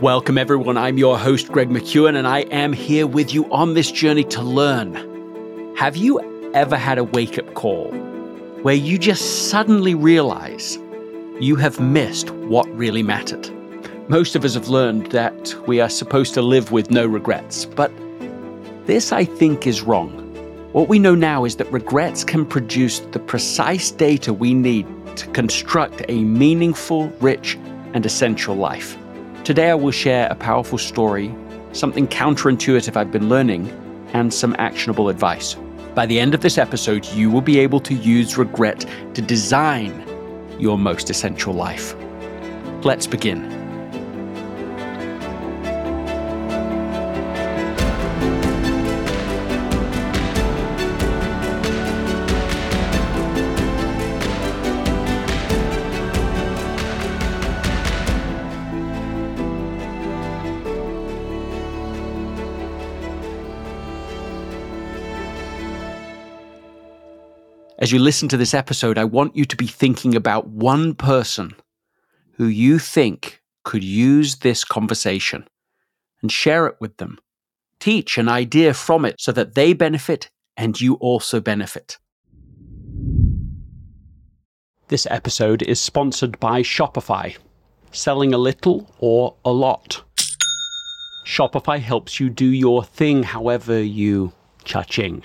Welcome, everyone. I'm your host, Greg McKeown, and I am here with you on this journey to learn. Have you ever had a wake up call where you just suddenly realize you have missed what really mattered? Most of us have learned that we are supposed to live with no regrets, but this, I think, is wrong. What we know now is that regrets can produce the precise data we need to construct a meaningful, rich, and essential life. Today, I will share a powerful story, something counterintuitive I've been learning, and some actionable advice. By the end of this episode, you will be able to use regret to design your most essential life. Let's begin. As you listen to this episode, I want you to be thinking about one person who you think could use this conversation and share it with them. Teach an idea from it so that they benefit and you also benefit. This episode is sponsored by Shopify. Selling a little or a lot. Shopify helps you do your thing however you cha-ching.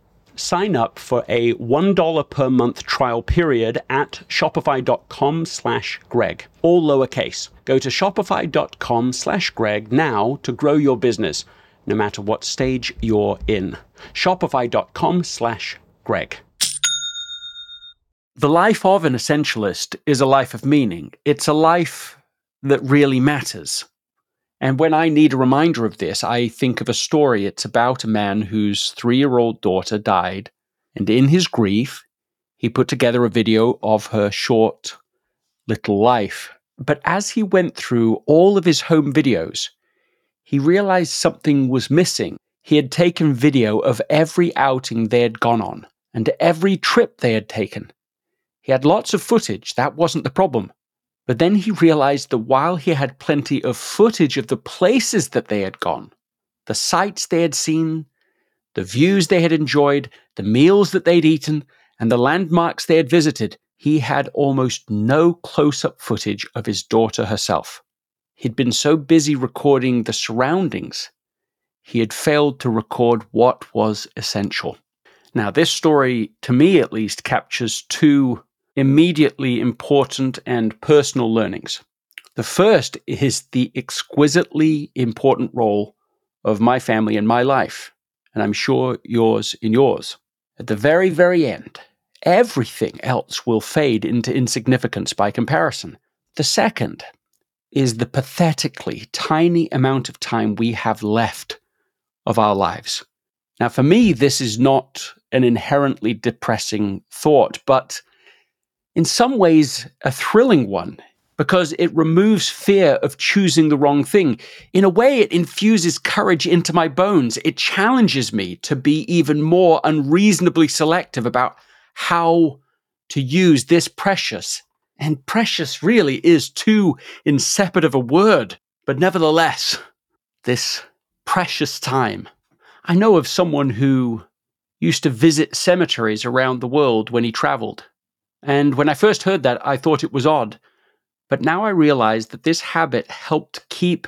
sign up for a $1 per month trial period at shopify.com slash greg all lowercase. Go to shopify.com slash greg now to grow your business no matter what stage you're in. shopify.com slash greg. The life of an essentialist is a life of meaning. It's a life that really matters and when I need a reminder of this, I think of a story. It's about a man whose three year old daughter died. And in his grief, he put together a video of her short little life. But as he went through all of his home videos, he realized something was missing. He had taken video of every outing they had gone on and every trip they had taken. He had lots of footage, that wasn't the problem. But then he realized that while he had plenty of footage of the places that they had gone, the sights they had seen, the views they had enjoyed, the meals that they'd eaten, and the landmarks they had visited, he had almost no close up footage of his daughter herself. He'd been so busy recording the surroundings, he had failed to record what was essential. Now, this story, to me at least, captures two immediately important and personal learnings. The first is the exquisitely important role of my family in my life, and I'm sure yours in yours. At the very, very end, everything else will fade into insignificance by comparison. The second is the pathetically tiny amount of time we have left of our lives. Now, for me, this is not an inherently depressing thought, but in some ways a thrilling one because it removes fear of choosing the wrong thing. In a way, it infuses courage into my bones. It challenges me to be even more unreasonably selective about how to use this precious And precious really is too of a word. But nevertheless, this precious time. I know of someone who used to visit cemeteries around the world when he traveled. And when I first heard that, I thought it was odd. But now I realize that this habit helped keep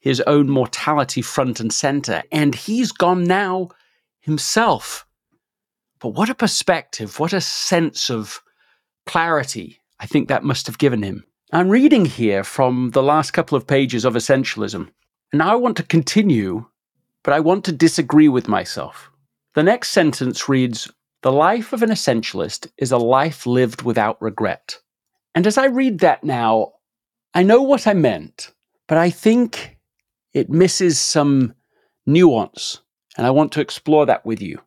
his own mortality front and center. And he's gone now himself. But what a perspective, what a sense of clarity I think that must have given him. I'm reading here from the last couple of pages of Essentialism. And now I want to continue, but I want to disagree with myself. The next sentence reads The life of an essentialist is a life lived without regret. And as I read that now, I know what I meant, but I think it misses some nuance, and I want to explore that with you.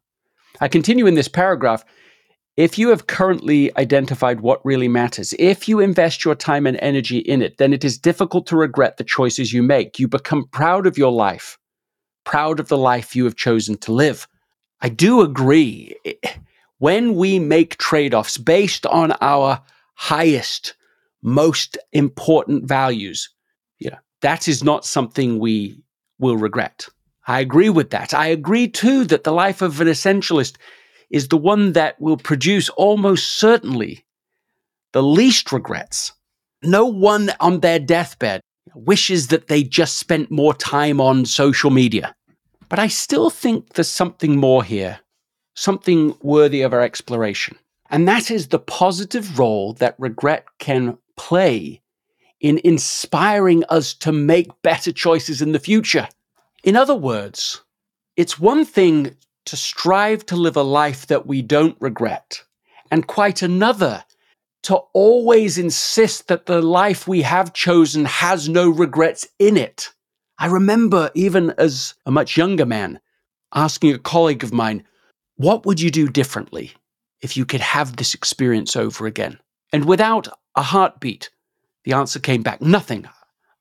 I continue in this paragraph. If you have currently identified what really matters, if you invest your time and energy in it, then it is difficult to regret the choices you make. You become proud of your life, proud of the life you have chosen to live. I do agree. When we make trade offs based on our highest, most important values, you know, that is not something we will regret. I agree with that. I agree too that the life of an essentialist is the one that will produce almost certainly the least regrets. No one on their deathbed wishes that they just spent more time on social media. But I still think there's something more here, something worthy of our exploration. And that is the positive role that regret can play in inspiring us to make better choices in the future. In other words, it's one thing to strive to live a life that we don't regret, and quite another to always insist that the life we have chosen has no regrets in it. I remember, even as a much younger man, asking a colleague of mine, What would you do differently if you could have this experience over again? And without a heartbeat, the answer came back, Nothing.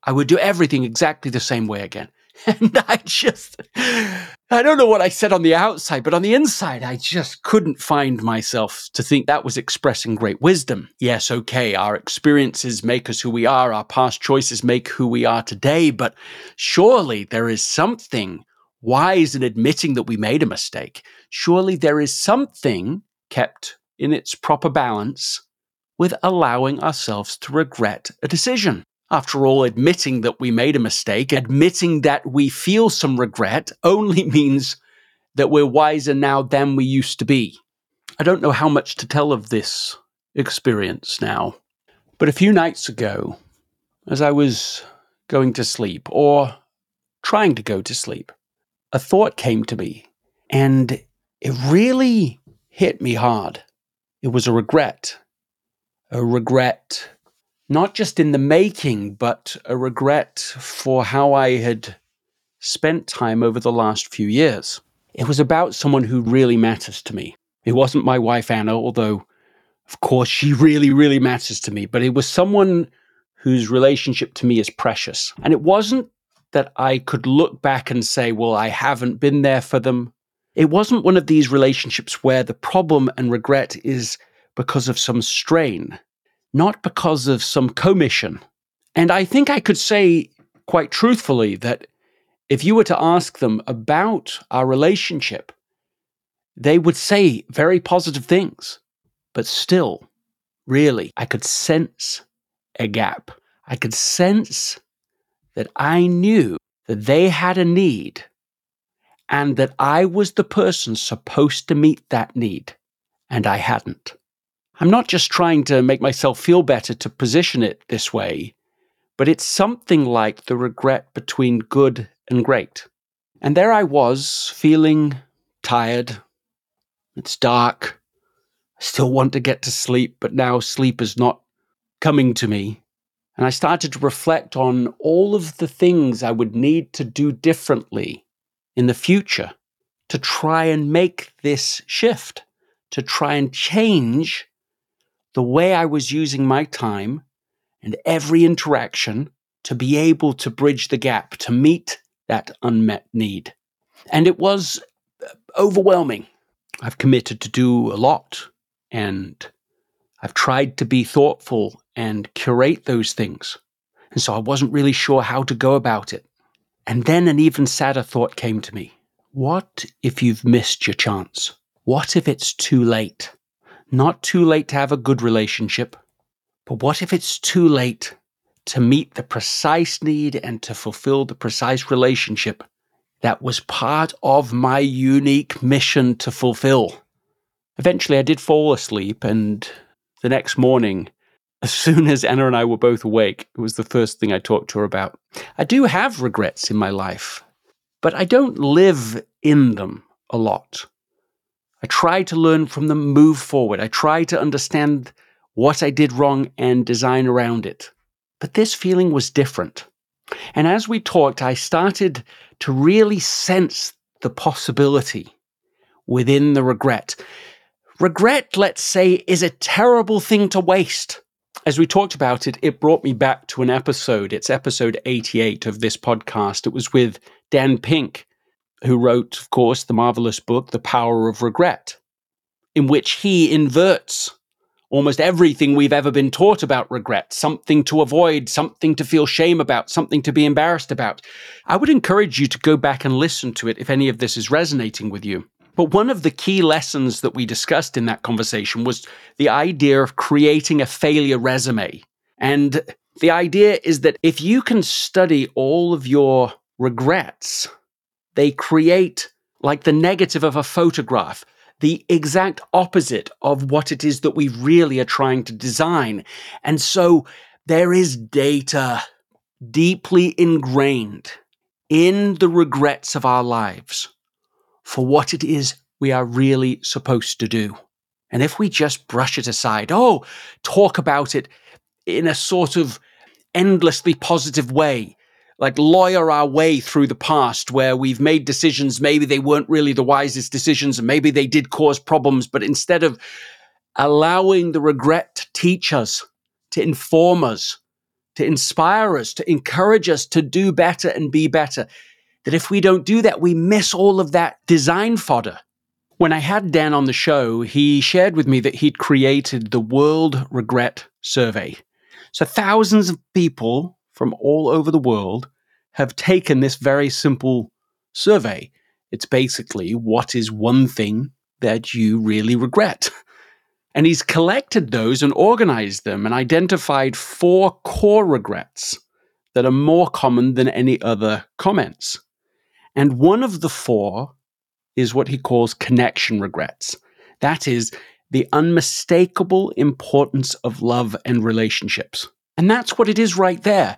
I would do everything exactly the same way again. And I just, I don't know what I said on the outside, but on the inside, I just couldn't find myself to think that was expressing great wisdom. Yes, okay, our experiences make us who we are, our past choices make who we are today, but surely there is something wise in admitting that we made a mistake. Surely there is something kept in its proper balance with allowing ourselves to regret a decision. After all, admitting that we made a mistake, admitting that we feel some regret only means that we're wiser now than we used to be. I don't know how much to tell of this experience now, but a few nights ago, as I was going to sleep or trying to go to sleep, a thought came to me and it really hit me hard. It was a regret. A regret not just in the making, but a regret for how I had spent time over the last few years. It was about someone who really matters to me. It wasn't my wife, Anna, although, of course, she really, really matters to me, but it was someone whose relationship to me is precious. And it wasn't that I could look back and say, well, I haven't been there for them. It wasn't one of these relationships where the problem and regret is because of some strain not because of some commission. And I think I could say quite truthfully that if you were to ask them about our relationship, they would say very positive things. But still, really, I could sense a gap. I could sense that I knew that they had a need and that I was the person supposed to meet that need, and I hadn't. I'm not just trying to make myself feel better to position it this way, but it's something like the regret between good and great. And there I was, feeling tired. It's dark. I still want to get to sleep, but now sleep is not coming to me. And I started to reflect on all of the things I would need to do differently in the future to try and make this shift, to try and change the way I was using my time and every interaction to be able to bridge the gap, to meet that unmet need. And it was uh, overwhelming. I've committed to do a lot and I've tried to be thoughtful and curate those things. And so I wasn't really sure how to go about it. And then an even sadder thought came to me. What if you've missed your chance? What if it's too late? Not too late to have a good relationship, but what if it's too late to meet the precise need and to fulfill the precise relationship that was part of my unique mission to fulfill? Eventually, I did fall asleep, and the next morning, as soon as Anna and I were both awake, it was the first thing I talked to her about. I do have regrets in my life, but I don't live in them a lot. I try to learn from them, move forward. I try to understand what I did wrong and design around it. But this feeling was different. And as we talked, I started to really sense the possibility within the regret. Regret, let's say, is a terrible thing to waste. As we talked about it, it brought me back to an episode. It's episode 88 of this podcast. It was with Dan Pink, who wrote, of course, the marvelous book, The Power of Regret, in which he inverts almost everything we've ever been taught about regret something to avoid, something to feel shame about, something to be embarrassed about. I would encourage you to go back and listen to it if any of this is resonating with you. But one of the key lessons that we discussed in that conversation was the idea of creating a failure resume. And the idea is that if you can study all of your regrets, they create like the negative of a photograph the exact opposite of what it is that we really are trying to design. And so there is data deeply ingrained in the regrets of our lives for what it is we are really supposed to do. And if we just brush it aside, oh, talk about it in a sort of endlessly positive way, like lawyer our way through the past where we've made decisions, maybe they weren't really the wisest decisions, and maybe they did cause problems, but instead of allowing the regret to teach us, to inform us, to inspire us, to encourage us to do better and be better, that if we don't do that, we miss all of that design fodder. When I had Dan on the show, he shared with me that he'd created the World Regret Survey. So thousands of people from all over the world have taken this very simple survey. It's basically what is one thing that you really regret? And he's collected those and organized them and identified four core regrets that are more common than any other comments. And one of the four is what he calls connection regrets. That is the unmistakable importance of love and relationships. And that's what it is right there.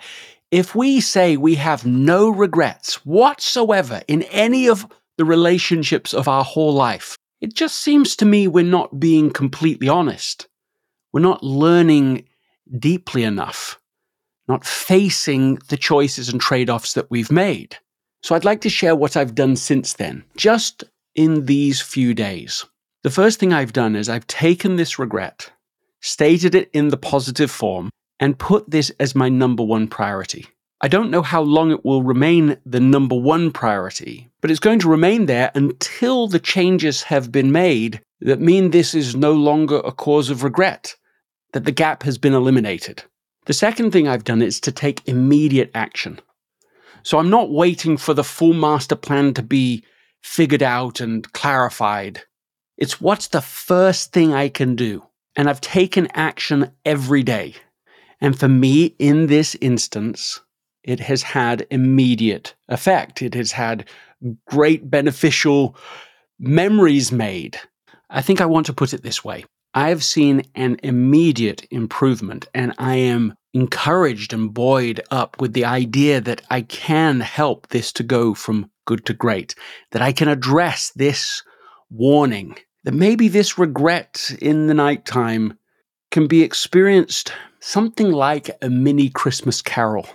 If we say we have no regrets whatsoever in any of the relationships of our whole life, it just seems to me we're not being completely honest. We're not learning deeply enough, not facing the choices and trade offs that we've made. So I'd like to share what I've done since then, just in these few days. The first thing I've done is I've taken this regret, stated it in the positive form, and put this as my number one priority. I don't know how long it will remain the number one priority, but it's going to remain there until the changes have been made that mean this is no longer a cause of regret, that the gap has been eliminated. The second thing I've done is to take immediate action. So I'm not waiting for the full master plan to be figured out and clarified. It's what's the first thing I can do. And I've taken action every day. And for me, in this instance, it has had immediate effect. It has had great beneficial memories made. I think I want to put it this way I have seen an immediate improvement, and I am encouraged and buoyed up with the idea that I can help this to go from good to great, that I can address this warning, that maybe this regret in the nighttime can be experienced something like a mini Christmas carol.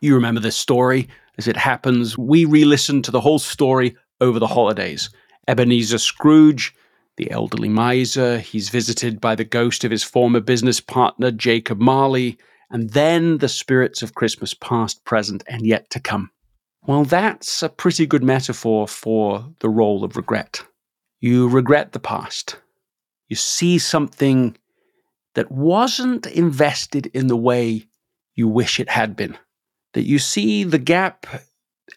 You remember this story as it happens. We re listened to the whole story over the holidays. Ebenezer Scrooge, the elderly miser, he's visited by the ghost of his former business partner, Jacob Marley, and then the spirits of Christmas past, present, and yet to come. Well, that's a pretty good metaphor for the role of regret. You regret the past. You see something that wasn't invested in the way you wish it had been. That you see the gap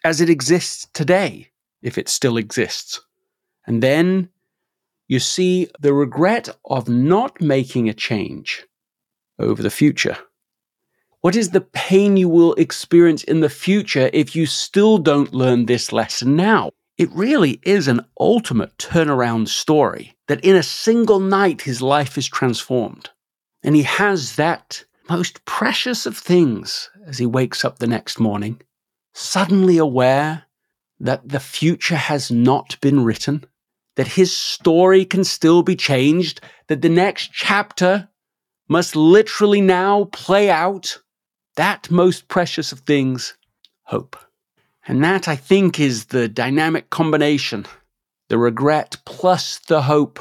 as it exists today, if it still exists. And then you see the regret of not making a change over the future. What is the pain you will experience in the future if you still don't learn this lesson now? It really is an ultimate turnaround story that in a single night his life is transformed. And he has that most precious of things as he wakes up the next morning, suddenly aware that the future has not been written, that his story can still be changed, that the next chapter must literally now play out that most precious of things, hope. And that, I think, is the dynamic combination the regret plus the hope.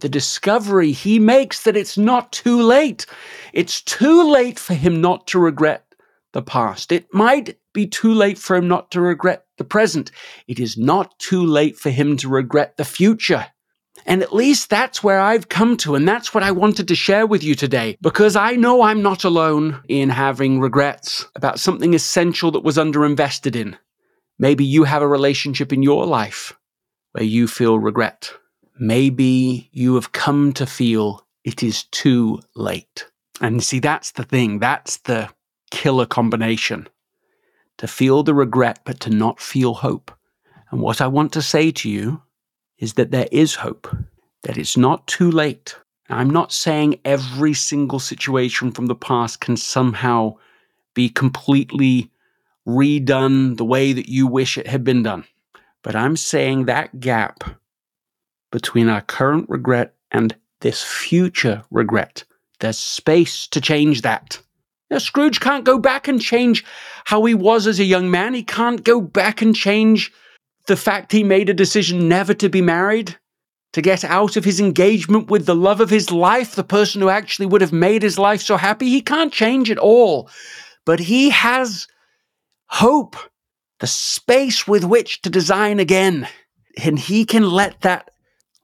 The discovery he makes that it's not too late. It's too late for him not to regret the past. It might be too late for him not to regret the present. It is not too late for him to regret the future. And at least that's where I've come to, and that's what I wanted to share with you today, because I know I'm not alone in having regrets about something essential that was underinvested in. Maybe you have a relationship in your life where you feel regret. Maybe you have come to feel it is too late. And see, that's the thing. That's the killer combination. To feel the regret, but to not feel hope. And what I want to say to you is that there is hope, that it's not too late. I'm not saying every single situation from the past can somehow be completely redone the way that you wish it had been done. But I'm saying that gap between our current regret and this future regret, there's space to change that. Now, Scrooge can't go back and change how he was as a young man. He can't go back and change the fact he made a decision never to be married, to get out of his engagement with the love of his life, the person who actually would have made his life so happy. He can't change it all. But he has hope, the space with which to design again. And he can let that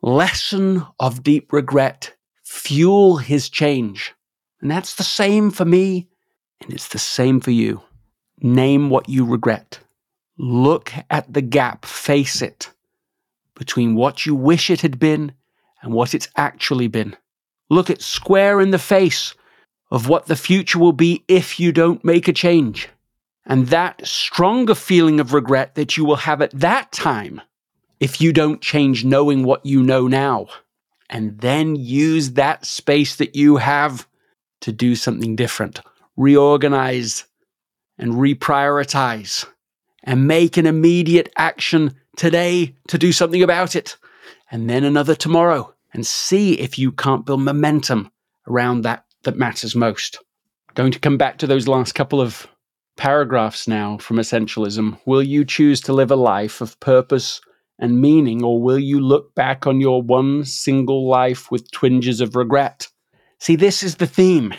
lesson of deep regret fuel his change. And that's the same for me, and it's the same for you. Name what you regret. Look at the gap, face it, between what you wish it had been and what it's actually been. Look it square in the face of what the future will be if you don't make a change. And that stronger feeling of regret that you will have at that time if you don't change knowing what you know now. And then use that space that you have to do something different, reorganize and reprioritize, and make an immediate action today to do something about it, and then another tomorrow, and see if you can't build momentum around that that matters most. Going to come back to those last couple of paragraphs now from Essentialism. Will you choose to live a life of purpose and meaning, or will you look back on your one single life with twinges of regret? See, this is the theme.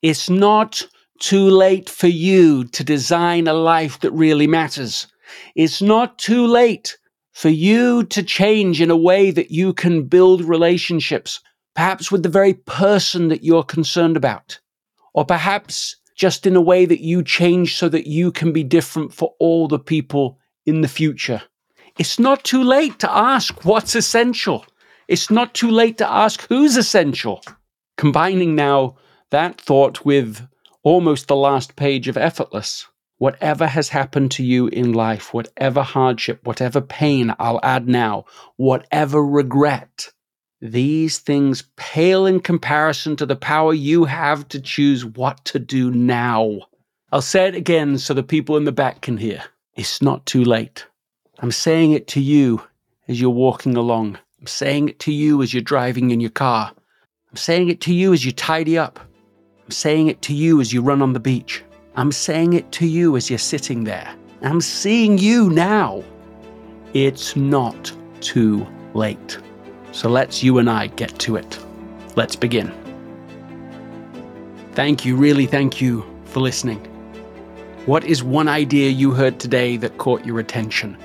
It's not too late for you to design a life that really matters. It's not too late for you to change in a way that you can build relationships, perhaps with the very person that you're concerned about, or perhaps just in a way that you change so that you can be different for all the people in the future. It's not too late to ask what's essential. It's not too late to ask who's essential. Combining now that thought with almost the last page of Effortless. Whatever has happened to you in life, whatever hardship, whatever pain, I'll add now, whatever regret, these things pale in comparison to the power you have to choose what to do now. I'll say it again so the people in the back can hear. It's not too late. I'm saying it to you as you're walking along. I'm saying it to you as you're driving in your car. I'm saying it to you as you tidy up. I'm saying it to you as you run on the beach. I'm saying it to you as you're sitting there. I'm seeing you now. It's not too late. So let's you and I get to it. Let's begin. Thank you, really thank you for listening. What is one idea you heard today that caught your attention?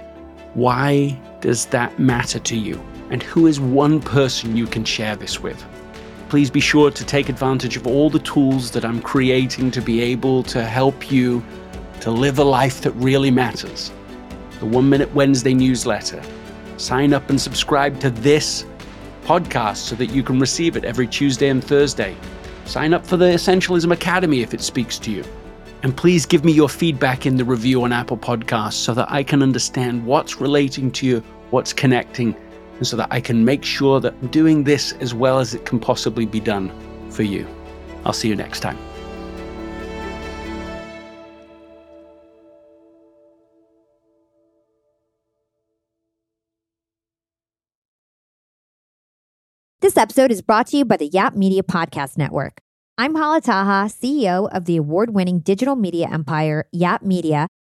Why does that matter to you? And who is one person you can share this with? Please be sure to take advantage of all the tools that I'm creating to be able to help you to live a life that really matters. The One Minute Wednesday newsletter. Sign up and subscribe to this podcast so that you can receive it every Tuesday and Thursday. Sign up for the Essentialism Academy if it speaks to you. And please give me your feedback in the review on Apple Podcasts so that I can understand what's relating to you, what's connecting, and so that I can make sure that I'm doing this as well as it can possibly be done for you. I'll see you next time. This episode is brought to you by the Yap Media Podcast Network. I'm Hala Taha, CEO of the award winning digital media empire, Yap Media,